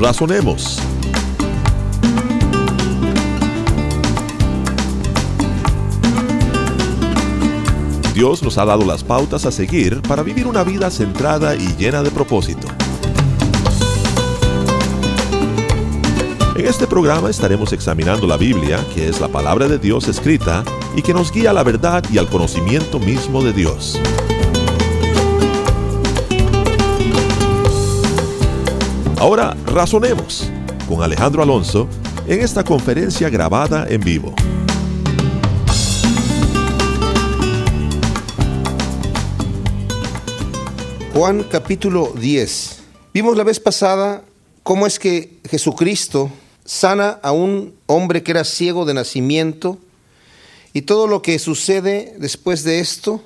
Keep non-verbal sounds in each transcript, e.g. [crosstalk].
razonemos. Dios nos ha dado las pautas a seguir para vivir una vida centrada y llena de propósito. En este programa estaremos examinando la Biblia, que es la palabra de Dios escrita y que nos guía a la verdad y al conocimiento mismo de Dios. Ahora razonemos con Alejandro Alonso en esta conferencia grabada en vivo. Juan capítulo 10. Vimos la vez pasada cómo es que Jesucristo sana a un hombre que era ciego de nacimiento y todo lo que sucede después de esto,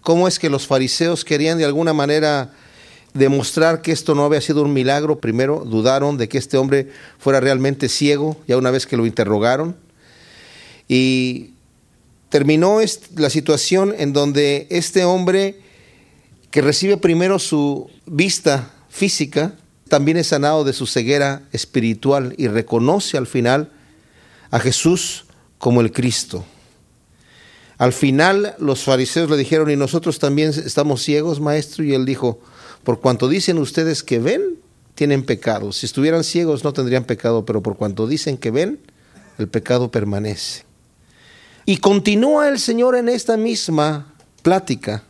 cómo es que los fariseos querían de alguna manera demostrar que esto no había sido un milagro. Primero dudaron de que este hombre fuera realmente ciego, ya una vez que lo interrogaron. Y terminó la situación en donde este hombre que recibe primero su vista física, también es sanado de su ceguera espiritual y reconoce al final a Jesús como el Cristo. Al final los fariseos le dijeron, ¿y nosotros también estamos ciegos, maestro? Y él dijo, por cuanto dicen ustedes que ven, tienen pecado. Si estuvieran ciegos no tendrían pecado, pero por cuanto dicen que ven, el pecado permanece. Y continúa el Señor en esta misma plática.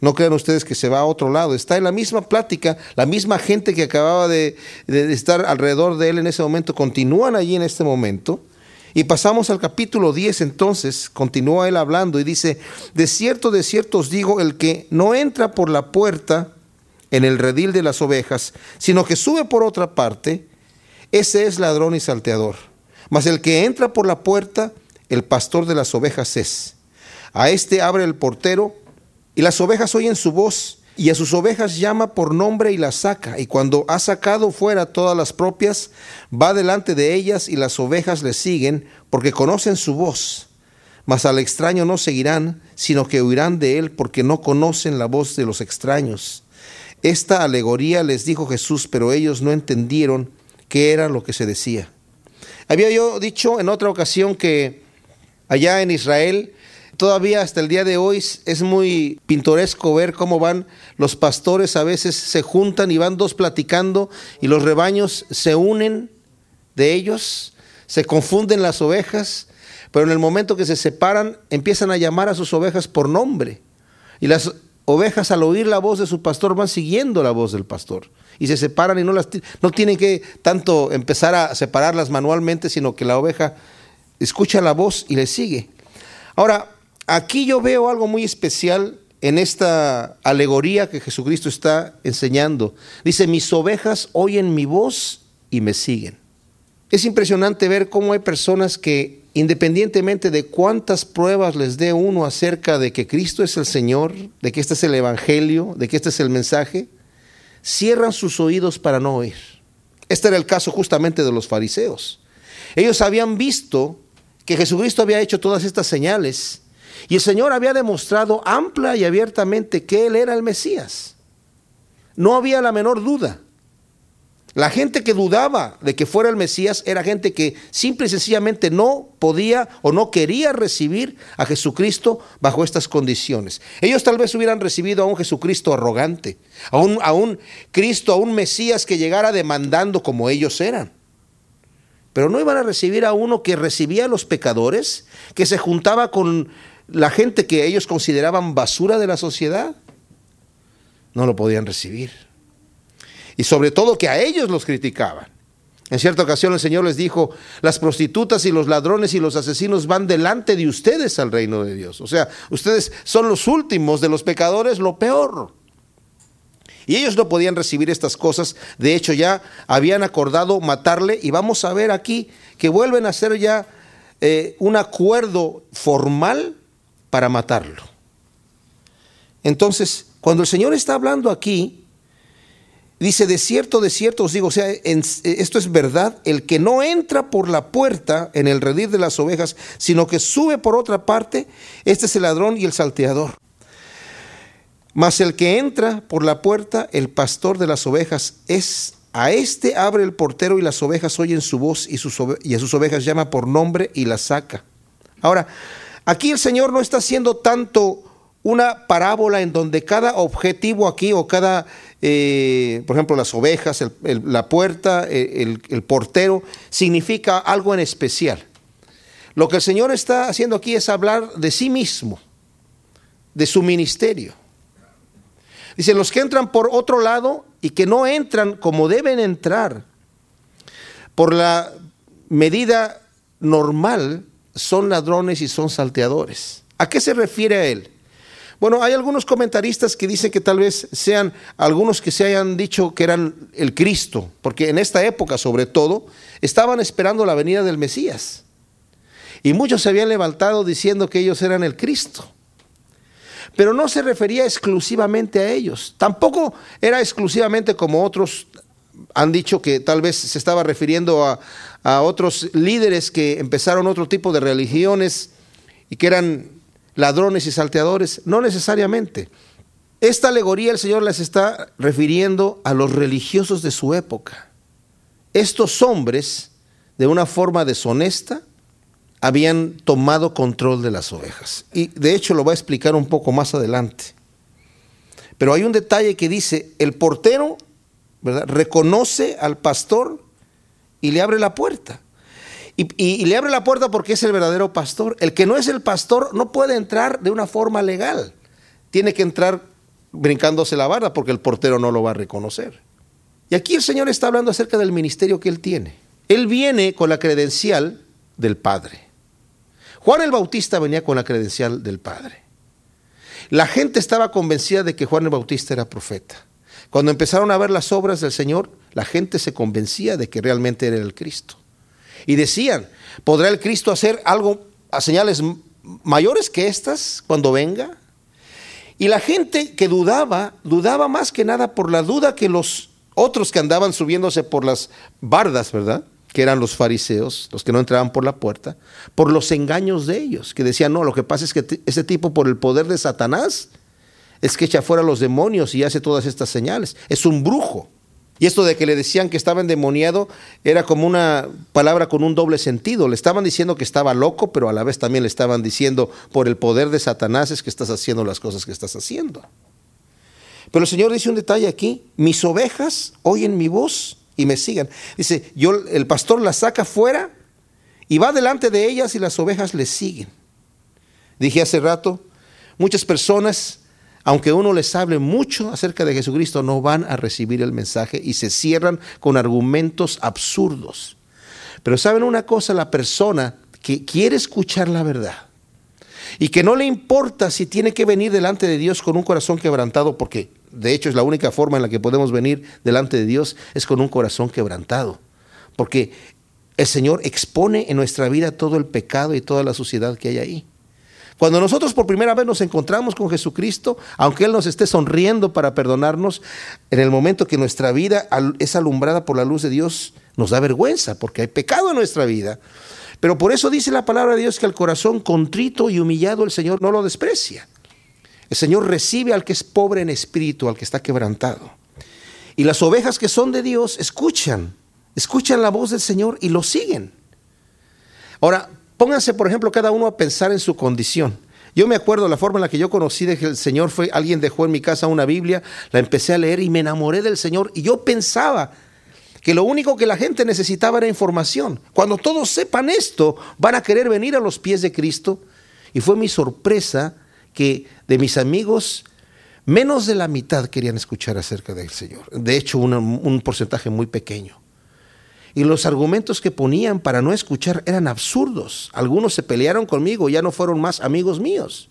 No crean ustedes que se va a otro lado. Está en la misma plática, la misma gente que acababa de, estar alrededor de él en ese momento, continúan allí en este momento. Y pasamos al capítulo 10 entonces, continúa él hablando y dice, de cierto, de cierto os digo, el que no entra por la puerta, en el redil de las ovejas, sino que sube por otra parte, ese es ladrón y salteador. Mas el que entra por la puerta, el pastor de las ovejas es. A este abre el portero, y las ovejas oyen su voz, y a sus ovejas llama por nombre y las saca, y cuando ha sacado fuera todas las propias, va delante de ellas y las ovejas le siguen, porque conocen su voz. Mas al extraño no seguirán, sino que huirán de él, porque no conocen la voz de los extraños. Esta alegoría les dijo Jesús, pero ellos no entendieron qué era lo que se decía. Había yo dicho en otra ocasión que allá en Israel, todavía hasta el día de hoy es muy pintoresco ver cómo van los pastores, a veces se juntan y van dos platicando y los rebaños se unen de ellos, se confunden las ovejas, pero en el momento que se separan empiezan a llamar a sus ovejas por nombre. Y las ovejas al oír la voz de su pastor van siguiendo la voz del pastor y se separan y no las no tienen que tanto empezar a separarlas manualmente, sino que la oveja escucha la voz y le sigue. Ahora, aquí yo veo algo muy especial en esta alegoría que Jesucristo está enseñando. Dice, "Mis ovejas oyen mi voz y me siguen." Es impresionante ver cómo hay personas que independientemente de cuántas pruebas les dé uno acerca de que Cristo es el Señor, de que este es el Evangelio, de que este es el mensaje, cierran sus oídos para no oír. Este era el caso justamente de los fariseos. Ellos habían visto que Jesucristo había hecho todas estas señales y el Señor había demostrado amplia y abiertamente que Él era el Mesías. No había la menor duda. La gente que dudaba de que fuera el Mesías era gente que simple y sencillamente no podía o no quería recibir a Jesucristo bajo estas condiciones. Ellos tal vez hubieran recibido a un Jesucristo arrogante, a un, Cristo, a un Mesías que llegara demandando como ellos eran. Pero no iban a recibir a uno que recibía a los pecadores, que se juntaba con la gente que ellos consideraban basura de la sociedad. No lo podían recibir y sobre todo que a ellos los criticaban. En cierta ocasión el Señor les dijo, las prostitutas y los ladrones y los asesinos van delante de ustedes al reino de Dios. O sea, ustedes son los últimos de los pecadores, lo peor. Y ellos no podían recibir estas cosas. De hecho, ya habían acordado matarle. Y vamos a ver aquí que vuelven a hacer ya eh, un acuerdo formal para matarlo. Entonces, cuando el Señor está hablando aquí, Dice, de cierto, de cierto os digo, o sea, esto es verdad, el que no entra por la puerta en el redil de las ovejas, sino que sube por otra parte, este es el ladrón y el salteador. Mas el que entra por la puerta, el pastor de las ovejas, es a este abre el portero y las ovejas oyen su voz y, y a sus ovejas llama por nombre y las saca. Ahora, aquí el Señor no está haciendo tanto una parábola en donde cada objetivo aquí o cada, eh, por ejemplo, las ovejas, la puerta, el, el portero, significa algo en especial. Lo que el Señor está haciendo aquí es hablar de sí mismo, de su ministerio. Dice, los que entran por otro lado y que no entran como deben entrar por la medida normal, son ladrones y son salteadores. ¿A qué se refiere a él? Bueno, hay algunos comentaristas que dicen que tal vez sean algunos que se hayan dicho que eran el Cristo, porque en esta época sobre todo estaban esperando la venida del Mesías. Y muchos se habían levantado diciendo que ellos eran el Cristo pero no se refería exclusivamente a ellos. Tampoco era exclusivamente como otros han dicho que tal vez se estaba refiriendo a, otros líderes que empezaron otro tipo de religiones y que eran ladrones y salteadores. No necesariamente. Esta alegoría el Señor les está refiriendo a los religiosos de su época. Estos hombres, de una forma deshonesta, habían tomado control de las ovejas. Y de hecho lo voy a explicar un poco más adelante. Pero hay un detalle que dice, el portero ¿verdad? reconoce al pastor y le abre la puerta. Y, le abre la puerta porque es el verdadero pastor. El que no es el pastor no puede entrar de una forma legal. Tiene que entrar brincándose la barda porque el portero no lo va a reconocer. Y aquí el Señor está hablando acerca del ministerio que él tiene. Él viene con la credencial del Padre. Juan el Bautista venía con la credencial del Padre. La gente estaba convencida de que Juan el Bautista era profeta. Cuando empezaron a ver las obras del Señor, la gente se convencía de que realmente era el Cristo. Y decían, ¿podrá el Cristo hacer algo a señales mayores que estas cuando venga? Y la gente que dudaba, dudaba más que nada por la duda que los otros que andaban subiéndose por las bardas, ¿verdad? que eran los fariseos, los que no entraban por la puerta, por los engaños de ellos, que decían, no, lo que pasa es que ese tipo por el poder de Satanás es que echa fuera a los demonios y hace todas estas señales, es un brujo. Y esto de que le decían que estaba endemoniado era como una palabra con un doble sentido. Le estaban diciendo que estaba loco, pero a la vez también le estaban diciendo, por el poder de Satanás es que estás haciendo las cosas que estás haciendo. Pero el Señor dice un detalle aquí, mis ovejas oyen mi voz y me sigan. Dice, yo, el pastor las saca fuera y va delante de ellas y las ovejas le siguen. Dije hace rato, muchas personas, aunque uno les hable mucho acerca de Jesucristo, no van a recibir el mensaje y se cierran con argumentos absurdos. Pero saben una cosa, la persona que quiere escuchar la verdad y que no le importa si tiene que venir delante de Dios con un corazón quebrantado, porque de hecho es la única forma en la que podemos venir delante de Dios, es con un corazón quebrantado. Porque el Señor expone en nuestra vida todo el pecado y toda la suciedad que hay ahí. Cuando nosotros por primera vez nos encontramos con Jesucristo, aunque Él nos esté sonriendo para perdonarnos, en el momento que nuestra vida es alumbrada por la luz de Dios, nos da vergüenza porque hay pecado en nuestra vida. Pero por eso dice la palabra de Dios que al corazón contrito y humillado el Señor no lo desprecia. El Señor recibe al que es pobre en espíritu, al que está quebrantado. Y las ovejas que son de Dios escuchan, escuchan la voz del Señor y lo siguen. Ahora, pónganse, por ejemplo, cada uno a pensar en su condición. Yo me acuerdo la forma en la que yo conocí de que el Señor fue, alguien dejó en mi casa una Biblia, la empecé a leer y me enamoré del Señor. Y yo pensaba que lo único que la gente necesitaba era información. Cuando todos sepan esto, van a querer venir a los pies de Cristo. Y fue mi sorpresa que de mis amigos, menos de la mitad querían escuchar acerca del Señor. De hecho, un porcentaje muy pequeño. Y los argumentos que ponían para no escuchar eran absurdos. Algunos se pelearon conmigo, ya no fueron más amigos míos,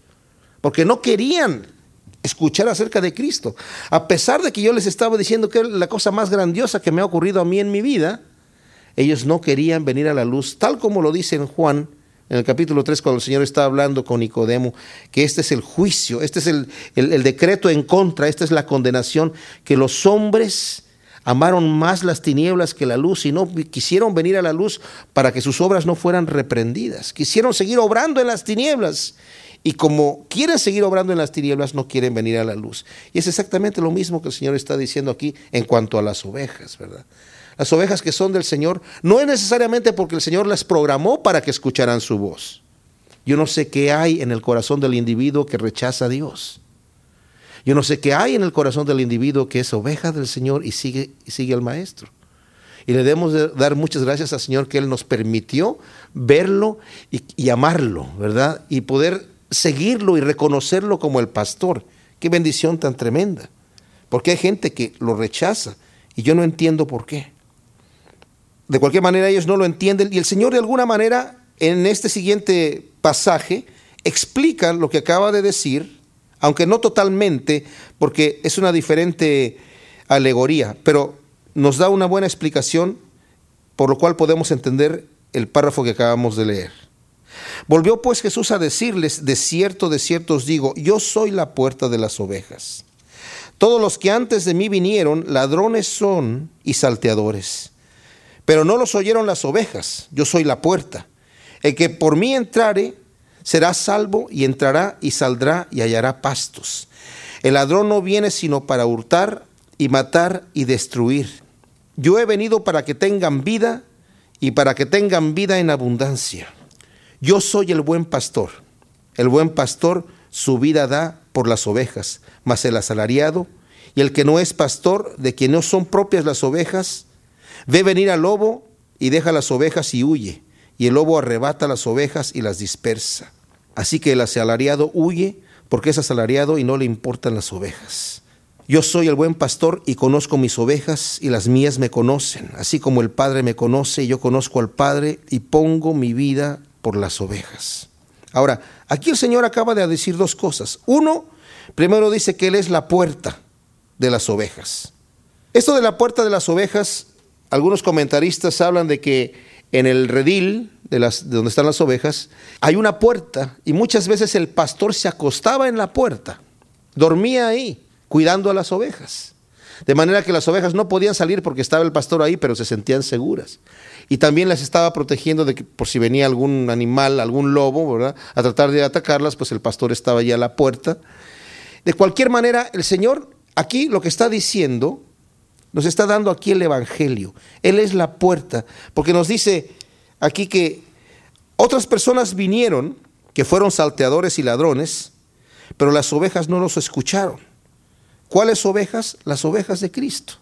porque no querían escuchar acerca de Cristo. A pesar de que yo les estaba diciendo que la cosa más grandiosa que me ha ocurrido a mí en mi vida, ellos no querían venir a la luz, tal como lo dice en Juan en el capítulo 3, cuando el Señor está hablando con Nicodemo, que este es el juicio, este es el, el, decreto en contra, esta es la condenación, que los hombres amaron más las tinieblas que la luz y no quisieron venir a la luz para que sus obras no fueran reprendidas. Quisieron seguir obrando en las tinieblas Y como quieren seguir obrando en las tinieblas, no quieren venir a la luz. Y es exactamente lo mismo que el Señor está diciendo aquí en cuanto a las ovejas, ¿verdad? Las ovejas que son del Señor, no es necesariamente porque el Señor las programó para que escucharan su voz. Yo no sé qué hay en el corazón del individuo que rechaza a Dios. Yo no sé qué hay en el corazón del individuo que es oveja del Señor y sigue, sigue al Maestro. Y le debemos dar muchas gracias al Señor que Él nos permitió verlo y amarlo, ¿verdad? Y poder seguirlo y reconocerlo como el pastor. Qué bendición tan tremenda. Porque hay gente que lo rechaza y yo no entiendo por qué. De cualquier manera ellos no lo entienden y el Señor de alguna manera en este siguiente pasaje explica lo que acaba de decir, aunque no totalmente, porque es una diferente alegoría, pero nos da una buena explicación por lo cual podemos entender el párrafo que acabamos de leer. Volvió pues Jesús a decirles, de cierto, de cierto os digo, yo soy la puerta de las ovejas. Todos los que antes de mí vinieron, ladrones son y salteadores, pero no los oyeron las ovejas, yo soy la puerta. El que por mí entrare, será salvo y entrará y saldrá y hallará pastos. El ladrón no viene sino para hurtar y matar y destruir. Yo he venido para que tengan vida y para que tengan vida en abundancia. Yo soy el buen pastor. El buen pastor su vida da por las ovejas, mas el asalariado y el que no es pastor, de quien no son propias las ovejas, ve venir al lobo y deja las ovejas y huye, y el lobo arrebata las ovejas y las dispersa. Así que el asalariado huye porque es asalariado y no le importan las ovejas. Yo soy el buen pastor y conozco mis ovejas y las mías me conocen, así como el Padre me conoce y yo conozco al Padre y pongo mi vida por las ovejas. Ahora, aquí el Señor acaba de decir dos cosas. Uno, primero dice que Él es la puerta de las ovejas. Esto de la puerta de las ovejas, algunos comentaristas hablan de que en el redil de, las, de donde están las ovejas hay una puerta y muchas veces el pastor se acostaba en la puerta, dormía ahí, cuidando a las ovejas. De manera que las ovejas no podían salir porque estaba el pastor ahí, pero se sentían seguras y también las estaba protegiendo de que por si venía algún animal, algún lobo, ¿verdad? A tratar de atacarlas, pues el pastor estaba ya a la puerta. De cualquier manera, el Señor aquí lo que está diciendo, nos está dando aquí el Evangelio. Él es la puerta, porque nos dice aquí que otras personas vinieron, que fueron salteadores y ladrones, pero las ovejas no los escucharon. ¿Cuáles ovejas? Las ovejas de Cristo.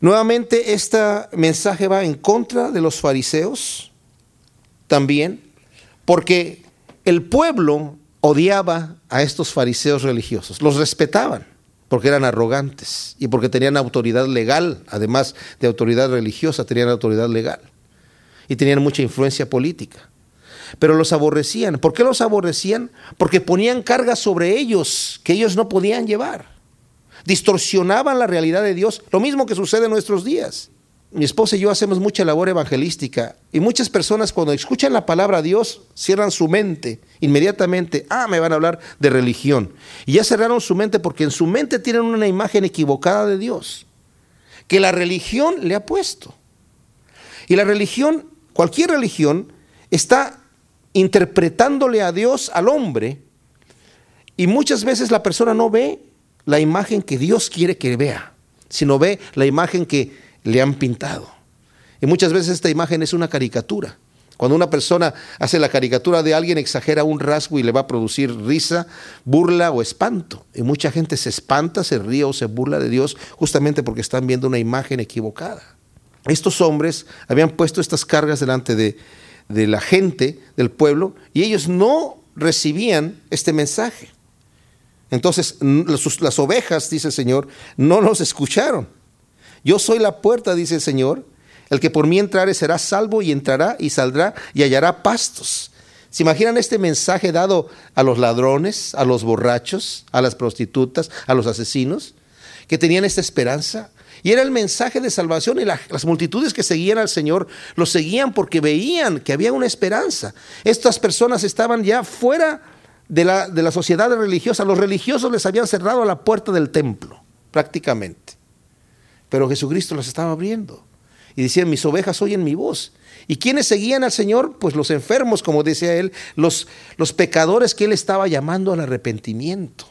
Nuevamente, este mensaje va en contra de los fariseos también, porque el pueblo odiaba a estos fariseos religiosos, los respetaban porque eran arrogantes y porque tenían autoridad legal, además de autoridad religiosa, tenían autoridad legal y tenían mucha influencia política. Pero los aborrecían. ¿Por qué los aborrecían? Porque ponían cargas sobre ellos que ellos no podían llevar distorsionaban la realidad de Dios, lo mismo que sucede en nuestros días. Mi esposa y yo hacemos mucha labor evangelística y muchas personas cuando escuchan la palabra de Dios cierran su mente inmediatamente, ah, me van a hablar de religión. Y ya cerraron su mente porque en su mente tienen una imagen equivocada de Dios, que la religión le ha puesto. Y la religión, cualquier religión, está interpretándole a Dios al hombre y muchas veces la persona no ve la imagen que Dios quiere que vea, sino ve la imagen que le han pintado. Y muchas veces esta imagen es una caricatura. Cuando una persona hace la caricatura de alguien, exagera un rasgo y le va a producir risa, burla o espanto. Y mucha gente se espanta, se ríe o se burla de Dios justamente porque están viendo una imagen equivocada. Estos hombres habían puesto estas cargas delante de, de la gente, del pueblo, y ellos no recibían este mensaje. Entonces, las ovejas, dice el Señor, no nos escucharon. Yo soy la puerta, dice el Señor. El que por mí entrare será salvo y entrará y saldrá y hallará pastos. ¿Se imaginan este mensaje dado a los ladrones, a los borrachos, a las prostitutas, a los asesinos, que tenían esta esperanza? Y era el mensaje de salvación y las multitudes que seguían al Señor lo seguían porque veían que había una esperanza. Estas personas estaban ya fuera de la, de la sociedad religiosa. Los religiosos les habían cerrado la puerta del templo, prácticamente. Pero Jesucristo las estaba abriendo. Y decían, mis ovejas oyen mi voz. ¿Y quiénes seguían al Señor? Pues los enfermos, como decía él, los, los pecadores que él estaba llamando al arrepentimiento.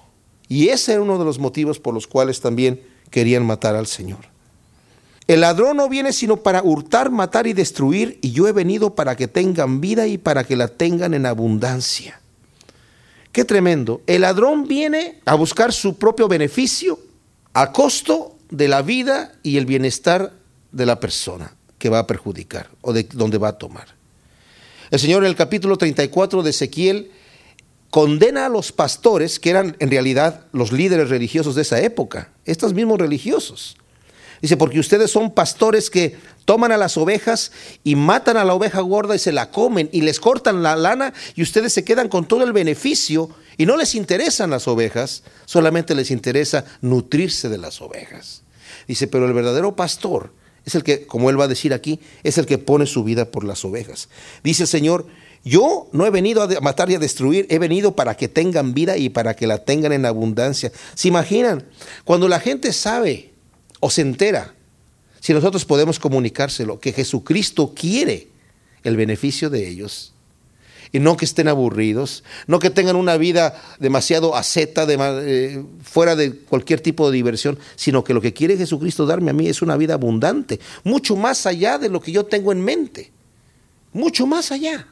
Y ese era uno de los motivos por los cuales también querían matar al Señor. El ladrón no viene sino para hurtar, matar y destruir, y yo he venido para que tengan vida y para que la tengan en abundancia. Qué tremendo. El ladrón viene a buscar su propio beneficio a costo de la vida y el bienestar de la persona que va a perjudicar o de donde va a tomar. El Señor en el capítulo 34 de Ezequiel condena a los pastores, que eran en realidad los líderes religiosos de esa época, estos mismos religiosos. Dice, porque ustedes son pastores que toman a las ovejas y matan a la oveja gorda y se la comen y les cortan la lana y ustedes se quedan con todo el beneficio y no les interesan las ovejas, solamente les interesa nutrirse de las ovejas. Dice, pero el verdadero pastor es el que, como él va a decir aquí, es el que pone su vida por las ovejas. Dice el Señor, yo no he venido a matar y a destruir, he venido para que tengan vida y para que la tengan en abundancia. ¿Se imaginan? Cuando la gente sabe o se entera, si nosotros podemos comunicárselo, que Jesucristo quiere el beneficio de ellos, y no que estén aburridos, no que tengan una vida demasiado aseta, de, eh, fuera de cualquier tipo de diversión, sino que lo que quiere Jesucristo darme a mí es una vida abundante, mucho más allá de lo que yo tengo en mente, mucho más allá.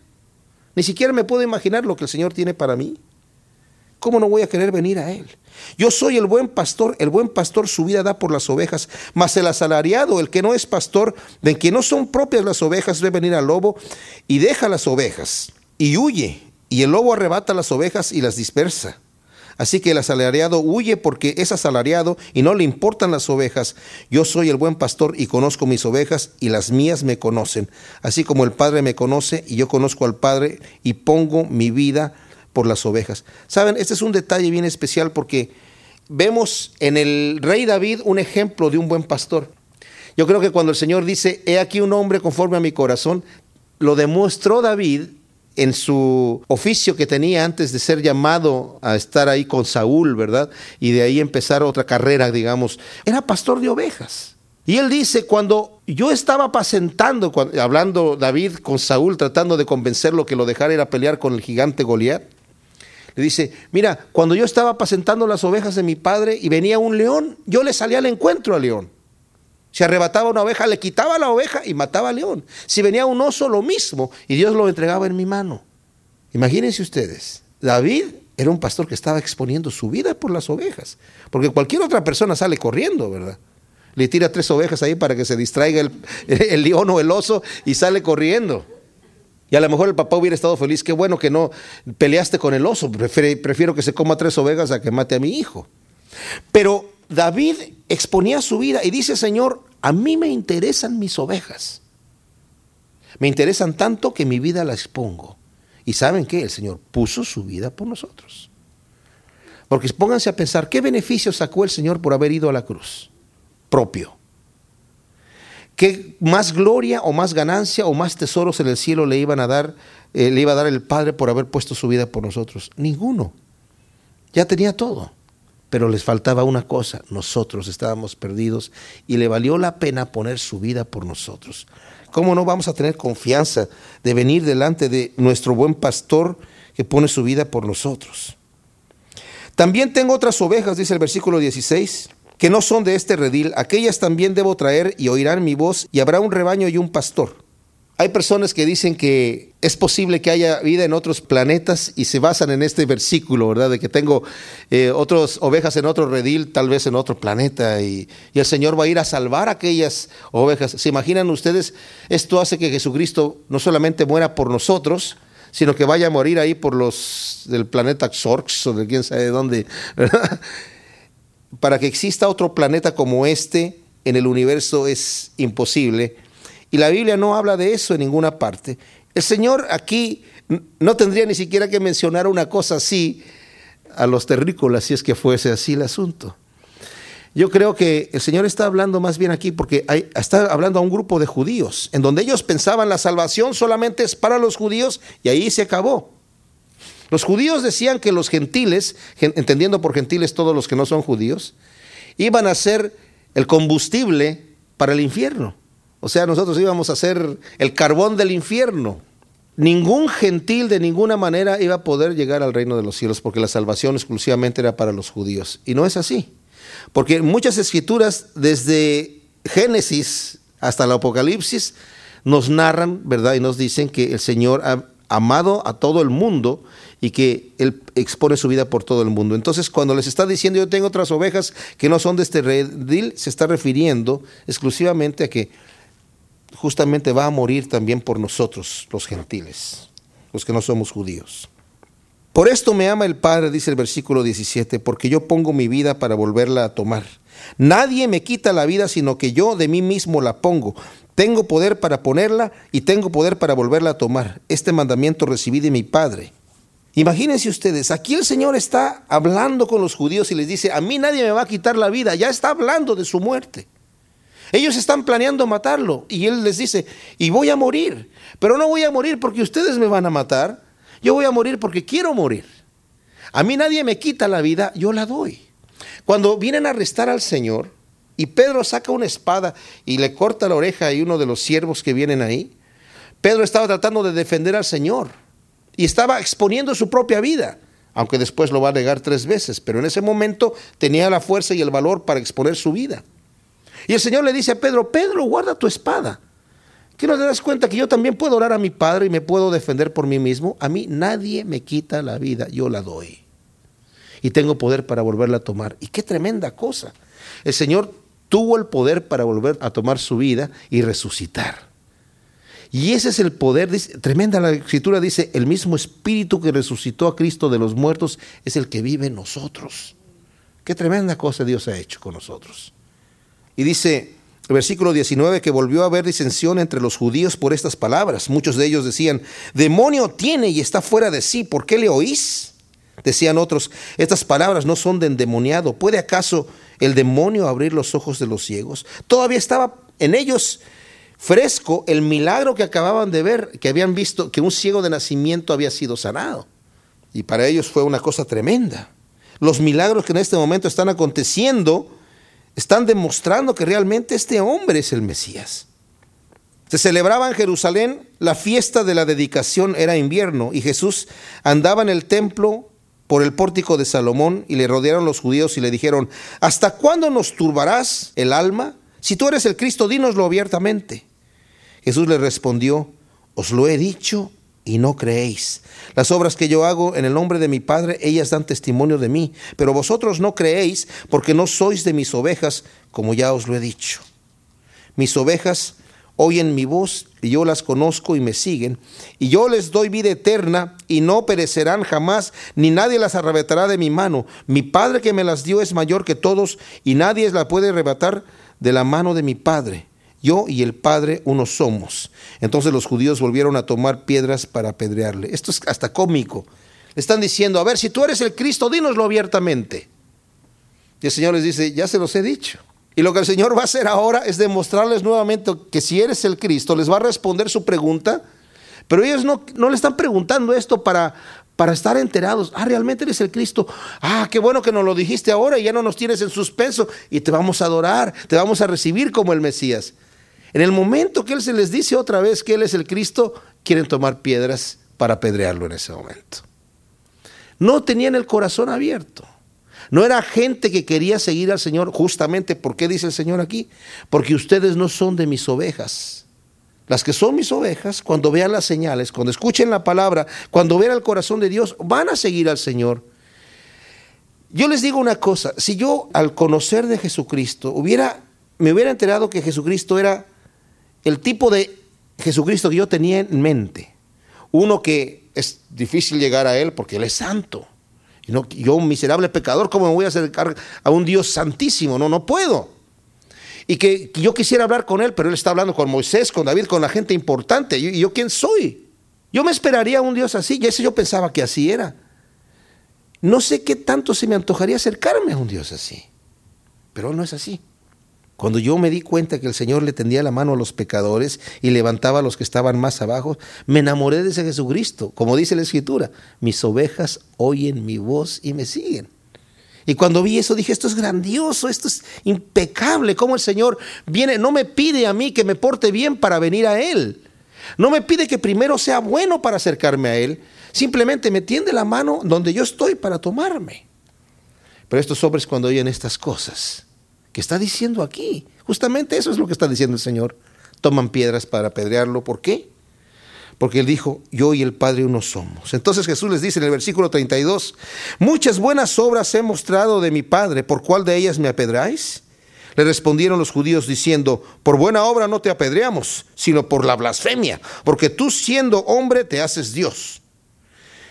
Ni siquiera me puedo imaginar lo que el Señor tiene para mí. ¿Cómo no voy a querer venir a Él? Yo soy el buen pastor, el buen pastor su vida da por las ovejas, mas el asalariado, el que no es pastor, de quien no son propias las ovejas, debe venir al lobo y deja las ovejas y huye, y el lobo arrebata las ovejas y las dispersa. Así que el asalariado huye porque es asalariado y no le importan las ovejas. Yo soy el buen pastor y conozco mis ovejas y las mías me conocen. Así como el Padre me conoce y yo conozco al Padre y pongo mi vida por las ovejas. Saben, este es un detalle bien especial porque vemos en el rey David un ejemplo de un buen pastor. Yo creo que cuando el Señor dice, he aquí un hombre conforme a mi corazón, lo demostró David en su oficio que tenía antes de ser llamado a estar ahí con Saúl, ¿verdad? Y de ahí empezar otra carrera, digamos. Era pastor de ovejas. Y él dice, cuando yo estaba apacentando, hablando David con Saúl, tratando de convencerlo que lo dejara ir a pelear con el gigante Goliat, le dice, mira, cuando yo estaba apacentando las ovejas de mi padre y venía un león, yo le salía al encuentro al león. Si arrebataba una oveja, le quitaba la oveja y mataba al león. Si venía un oso, lo mismo. Y Dios lo entregaba en mi mano. Imagínense ustedes, David era un pastor que estaba exponiendo su vida por las ovejas. Porque cualquier otra persona sale corriendo, ¿verdad? Le tira tres ovejas ahí para que se distraiga el, [laughs] el león o el oso y sale corriendo. Y a lo mejor el papá hubiera estado feliz, qué bueno que no peleaste con el oso, prefiero que se coma tres ovejas a que mate a mi hijo. Pero David exponía su vida y dice, Señor, a mí me interesan mis ovejas. Me interesan tanto que mi vida la expongo. Y saben qué, el Señor puso su vida por nosotros. Porque pónganse a pensar, ¿qué beneficio sacó el Señor por haber ido a la cruz? Propio. ¿Qué más gloria o más ganancia o más tesoros en el cielo le iban a dar, eh, le iba a dar el Padre por haber puesto su vida por nosotros? Ninguno. Ya tenía todo pero les faltaba una cosa, nosotros estábamos perdidos y le valió la pena poner su vida por nosotros. ¿Cómo no vamos a tener confianza de venir delante de nuestro buen pastor que pone su vida por nosotros? También tengo otras ovejas, dice el versículo 16, que no son de este redil, aquellas también debo traer y oirán mi voz y habrá un rebaño y un pastor. Hay personas que dicen que es posible que haya vida en otros planetas y se basan en este versículo, ¿verdad? De que tengo eh, otras ovejas en otro redil, tal vez en otro planeta, y, el Señor va a ir a salvar aquellas ovejas. ¿Se imaginan ustedes? Esto hace que Jesucristo no solamente muera por nosotros, sino que vaya a morir ahí por los del planeta Xorx o de quién sabe dónde. Para que exista otro planeta como este en el universo es imposible y la Biblia no habla de eso en ninguna parte. El Señor aquí no tendría ni siquiera que mencionar una cosa así a los terrícolas si es que fuese así el asunto. Yo creo que el Señor está hablando más bien aquí porque está hablando a un grupo de judíos, en donde ellos pensaban la salvación solamente es para los judíos y ahí se acabó. Los judíos decían que los gentiles, entendiendo por gentiles todos los que no son judíos, iban a ser el combustible para el infierno O sea, nosotros íbamos a ser el carbón del infierno. Ningún gentil de ninguna manera iba a poder llegar al reino de los cielos porque la salvación exclusivamente era para los judíos. Y no es así. Porque muchas escrituras, desde Génesis hasta el Apocalipsis, nos narran, ¿verdad? Y nos dicen que el Señor ha amado a todo el mundo y que Él expone su vida por todo el mundo. Entonces, cuando les está diciendo yo tengo otras ovejas que no son de este redil, se está refiriendo exclusivamente a que justamente va a morir también por nosotros, los gentiles, los que no somos judíos. Por esto me ama el Padre, dice el versículo 17, porque yo pongo mi vida para volverla a tomar. Nadie me quita la vida, sino que yo de mí mismo la pongo. Tengo poder para ponerla y tengo poder para volverla a tomar. Este mandamiento recibí de mi Padre. Imagínense ustedes, aquí el Señor está hablando con los judíos y les dice, a mí nadie me va a quitar la vida, ya está hablando de su muerte. Ellos están planeando matarlo y Él les dice, y voy a morir, pero no voy a morir porque ustedes me van a matar, yo voy a morir porque quiero morir. A mí nadie me quita la vida, yo la doy. Cuando vienen a arrestar al Señor y Pedro saca una espada y le corta la oreja a uno de los siervos que vienen ahí, Pedro estaba tratando de defender al Señor y estaba exponiendo su propia vida, aunque después lo va a negar tres veces, pero en ese momento tenía la fuerza y el valor para exponer su vida. Y el Señor le dice a Pedro, Pedro, guarda tu espada. ¿Qué no te das cuenta que yo también puedo orar a mi Padre y me puedo defender por mí mismo? A mí nadie me quita la vida, yo la doy. Y tengo poder para volverla a tomar. Y qué tremenda cosa. El Señor tuvo el poder para volver a tomar su vida y resucitar. Y ese es el poder, tremenda la escritura dice, el mismo espíritu que resucitó a Cristo de los muertos es el que vive en nosotros. Qué tremenda cosa Dios ha hecho con nosotros. Y dice versículo 19 que volvió a haber disensión entre los judíos por estas palabras. Muchos de ellos decían, demonio tiene y está fuera de sí, ¿por qué le oís? Decían otros, estas palabras no son de endemoniado. ¿Puede acaso el demonio abrir los ojos de los ciegos? Todavía estaba en ellos fresco el milagro que acababan de ver, que habían visto que un ciego de nacimiento había sido sanado. Y para ellos fue una cosa tremenda. Los milagros que en este momento están aconteciendo están demostrando que realmente este hombre es el Mesías. Se celebraba en Jerusalén la fiesta de la dedicación, era invierno, y Jesús andaba en el templo por el pórtico de Salomón y le rodearon los judíos y le dijeron, ¿hasta cuándo nos turbarás el alma? Si tú eres el Cristo, dínoslo abiertamente. Jesús le respondió, os lo he dicho y no creéis. Las obras que yo hago en el nombre de mi Padre, ellas dan testimonio de mí, pero vosotros no creéis porque no sois de mis ovejas, como ya os lo he dicho. Mis ovejas oyen mi voz y yo las conozco y me siguen, y yo les doy vida eterna y no perecerán jamás, ni nadie las arrebatará de mi mano. Mi Padre que me las dio es mayor que todos y nadie las puede arrebatar de la mano de mi Padre. Yo y el Padre uno somos. Entonces los judíos volvieron a tomar piedras para apedrearle. Esto es hasta cómico. Le están diciendo, a ver, si tú eres el Cristo, dínoslo abiertamente. Y el Señor les dice, ya se los he dicho. Y lo que el Señor va a hacer ahora es demostrarles nuevamente que si eres el Cristo, les va a responder su pregunta, pero ellos no, no le están preguntando esto para, para estar enterados. Ah, realmente eres el Cristo. Ah, qué bueno que nos lo dijiste ahora y ya no nos tienes en suspenso y te vamos a adorar, te vamos a recibir como el Mesías. En el momento que Él se les dice otra vez que Él es el Cristo, quieren tomar piedras para apedrearlo en ese momento. No tenían el corazón abierto. No era gente que quería seguir al Señor justamente, ¿por qué dice el Señor aquí? Porque ustedes no son de mis ovejas. Las que son mis ovejas, cuando vean las señales, cuando escuchen la palabra, cuando vean el corazón de Dios, van a seguir al Señor. Yo les digo una cosa, si yo al conocer de Jesucristo hubiera, me hubiera enterado que Jesucristo era el tipo de Jesucristo que yo tenía en mente, uno que es difícil llegar a Él porque Él es santo. Yo, un miserable pecador, ¿cómo me voy a acercar a un Dios santísimo? No, no puedo y que, yo quisiera hablar con él, pero él está hablando con Moisés, con David, con la gente importante. ¿Y yo, quién soy? Yo me esperaría a un Dios así, y ese yo pensaba que así era. No sé qué tanto se me antojaría acercarme a un Dios así, pero no es así. Cuando yo me di cuenta que el Señor le tendía la mano a los pecadores y levantaba a los que estaban más abajo, me enamoré de ese Jesucristo. Como dice la Escritura, mis ovejas oyen mi voz y me siguen. Y cuando vi eso dije, esto es grandioso, esto es impecable, cómo el Señor viene, no me pide a mí que me porte bien para venir a Él. No me pide que primero sea bueno para acercarme a Él, simplemente me tiende la mano donde yo estoy para tomarme. Pero estos hombres cuando oyen estas cosas, que está diciendo aquí, justamente eso es lo que está diciendo el Señor, toman piedras para apedrearlo. ¿Por qué? porque él dijo, yo y el Padre uno somos. Entonces Jesús les dice en el versículo 32, muchas buenas obras he mostrado de mi Padre, ¿por cuál de ellas me apedráis? Le respondieron los judíos diciendo, por buena obra no te apedreamos, sino por la blasfemia, porque tú siendo hombre te haces Dios.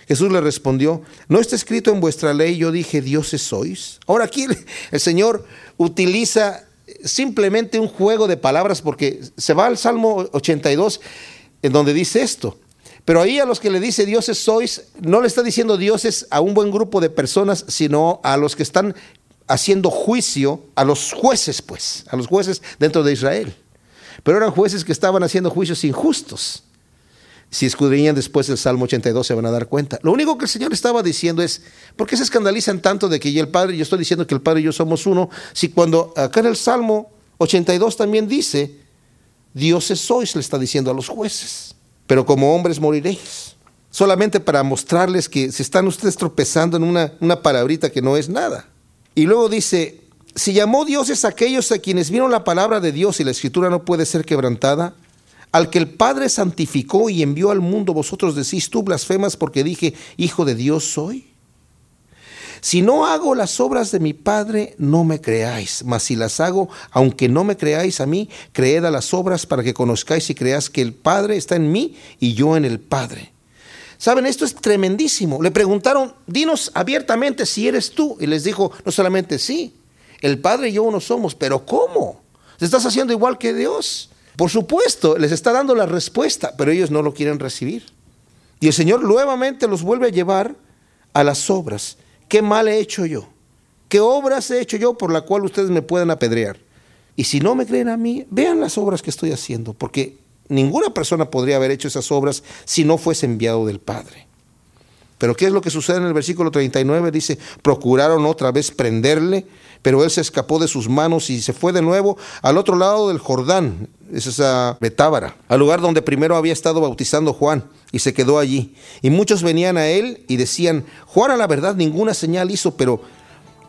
Jesús le respondió, ¿no está escrito en vuestra ley, yo dije, dioses sois? Ahora aquí el Señor utiliza simplemente un juego de palabras porque se va al Salmo 82 en donde dice esto. Pero ahí a los que le dice dioses sois, no le está diciendo dioses a un buen grupo de personas, sino a los que están haciendo juicio, a los jueces, pues, a los jueces dentro de Israel. Pero eran jueces que estaban haciendo juicios injustos. Si escudriñan después el Salmo 82 se van a dar cuenta. Lo único que el Señor estaba diciendo es, ¿por qué se escandalizan tanto de que y el Padre, yo estoy diciendo que el Padre y yo somos uno, si cuando acá en el Salmo 82 también dice, dioses sois, le está diciendo a los jueces, pero como hombres moriréis. Solamente para mostrarles que se están ustedes tropezando en una, una palabrita que no es nada. Y luego dice, si llamó dioses a aquellos a quienes vieron la palabra de Dios y la escritura no puede ser quebrantada, al que el Padre santificó y envió al mundo, vosotros decís, tú blasfemas porque dije, hijo de Dios soy. Si no hago las obras de mi Padre, no me creáis, mas si las hago, aunque no me creáis a mí, creed a las obras para que conozcáis y creáis que el Padre está en mí y yo en el Padre. Saben, esto es tremendísimo. Le preguntaron, dinos abiertamente si eres tú. Y les dijo, no solamente sí, el Padre y yo uno somos, pero ¿cómo? ¿Te estás haciendo igual que Dios? Por supuesto, les está dando la respuesta, pero ellos no lo quieren recibir. Y el Señor nuevamente los vuelve a llevar a las obras. ¿Qué mal he hecho yo? ¿Qué obras he hecho yo por la cual ustedes me puedan apedrear? Y si no me creen a mí, vean las obras que estoy haciendo, porque ninguna persona podría haber hecho esas obras si no fuese enviado del Padre. Pero ¿qué es lo que sucede en el versículo 39? Dice, procuraron otra vez prenderle, pero él se escapó de sus manos y se fue de nuevo al otro lado del Jordán, es esa Betábara, al lugar donde primero había estado bautizando Juan, y se quedó allí. Y muchos venían a él y decían, Juan a la verdad ninguna señal hizo, pero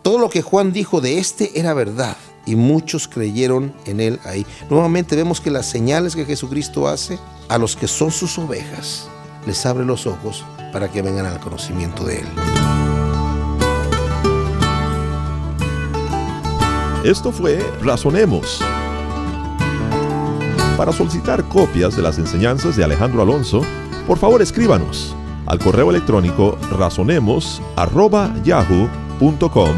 todo lo que Juan dijo de este era verdad. Y muchos creyeron en él ahí. Nuevamente vemos que las señales que Jesucristo hace a los que son sus ovejas, les abre los ojos para que vengan al conocimiento de él. Esto fue Razonemos. Para solicitar copias de las enseñanzas de Alejandro Alonso, por favor escríbanos al correo electrónico razonemos.yahoo.com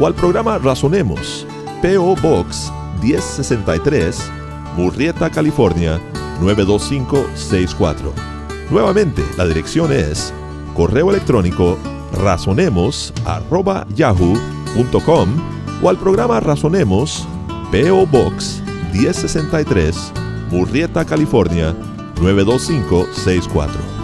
o al programa Razonemos, PO Box 1063, Murrieta, California 92564. Nuevamente, la dirección es correo electrónico razonemos.yahoo.com o al programa Razonemos, PO Box 1063, Murrieta, California 92564.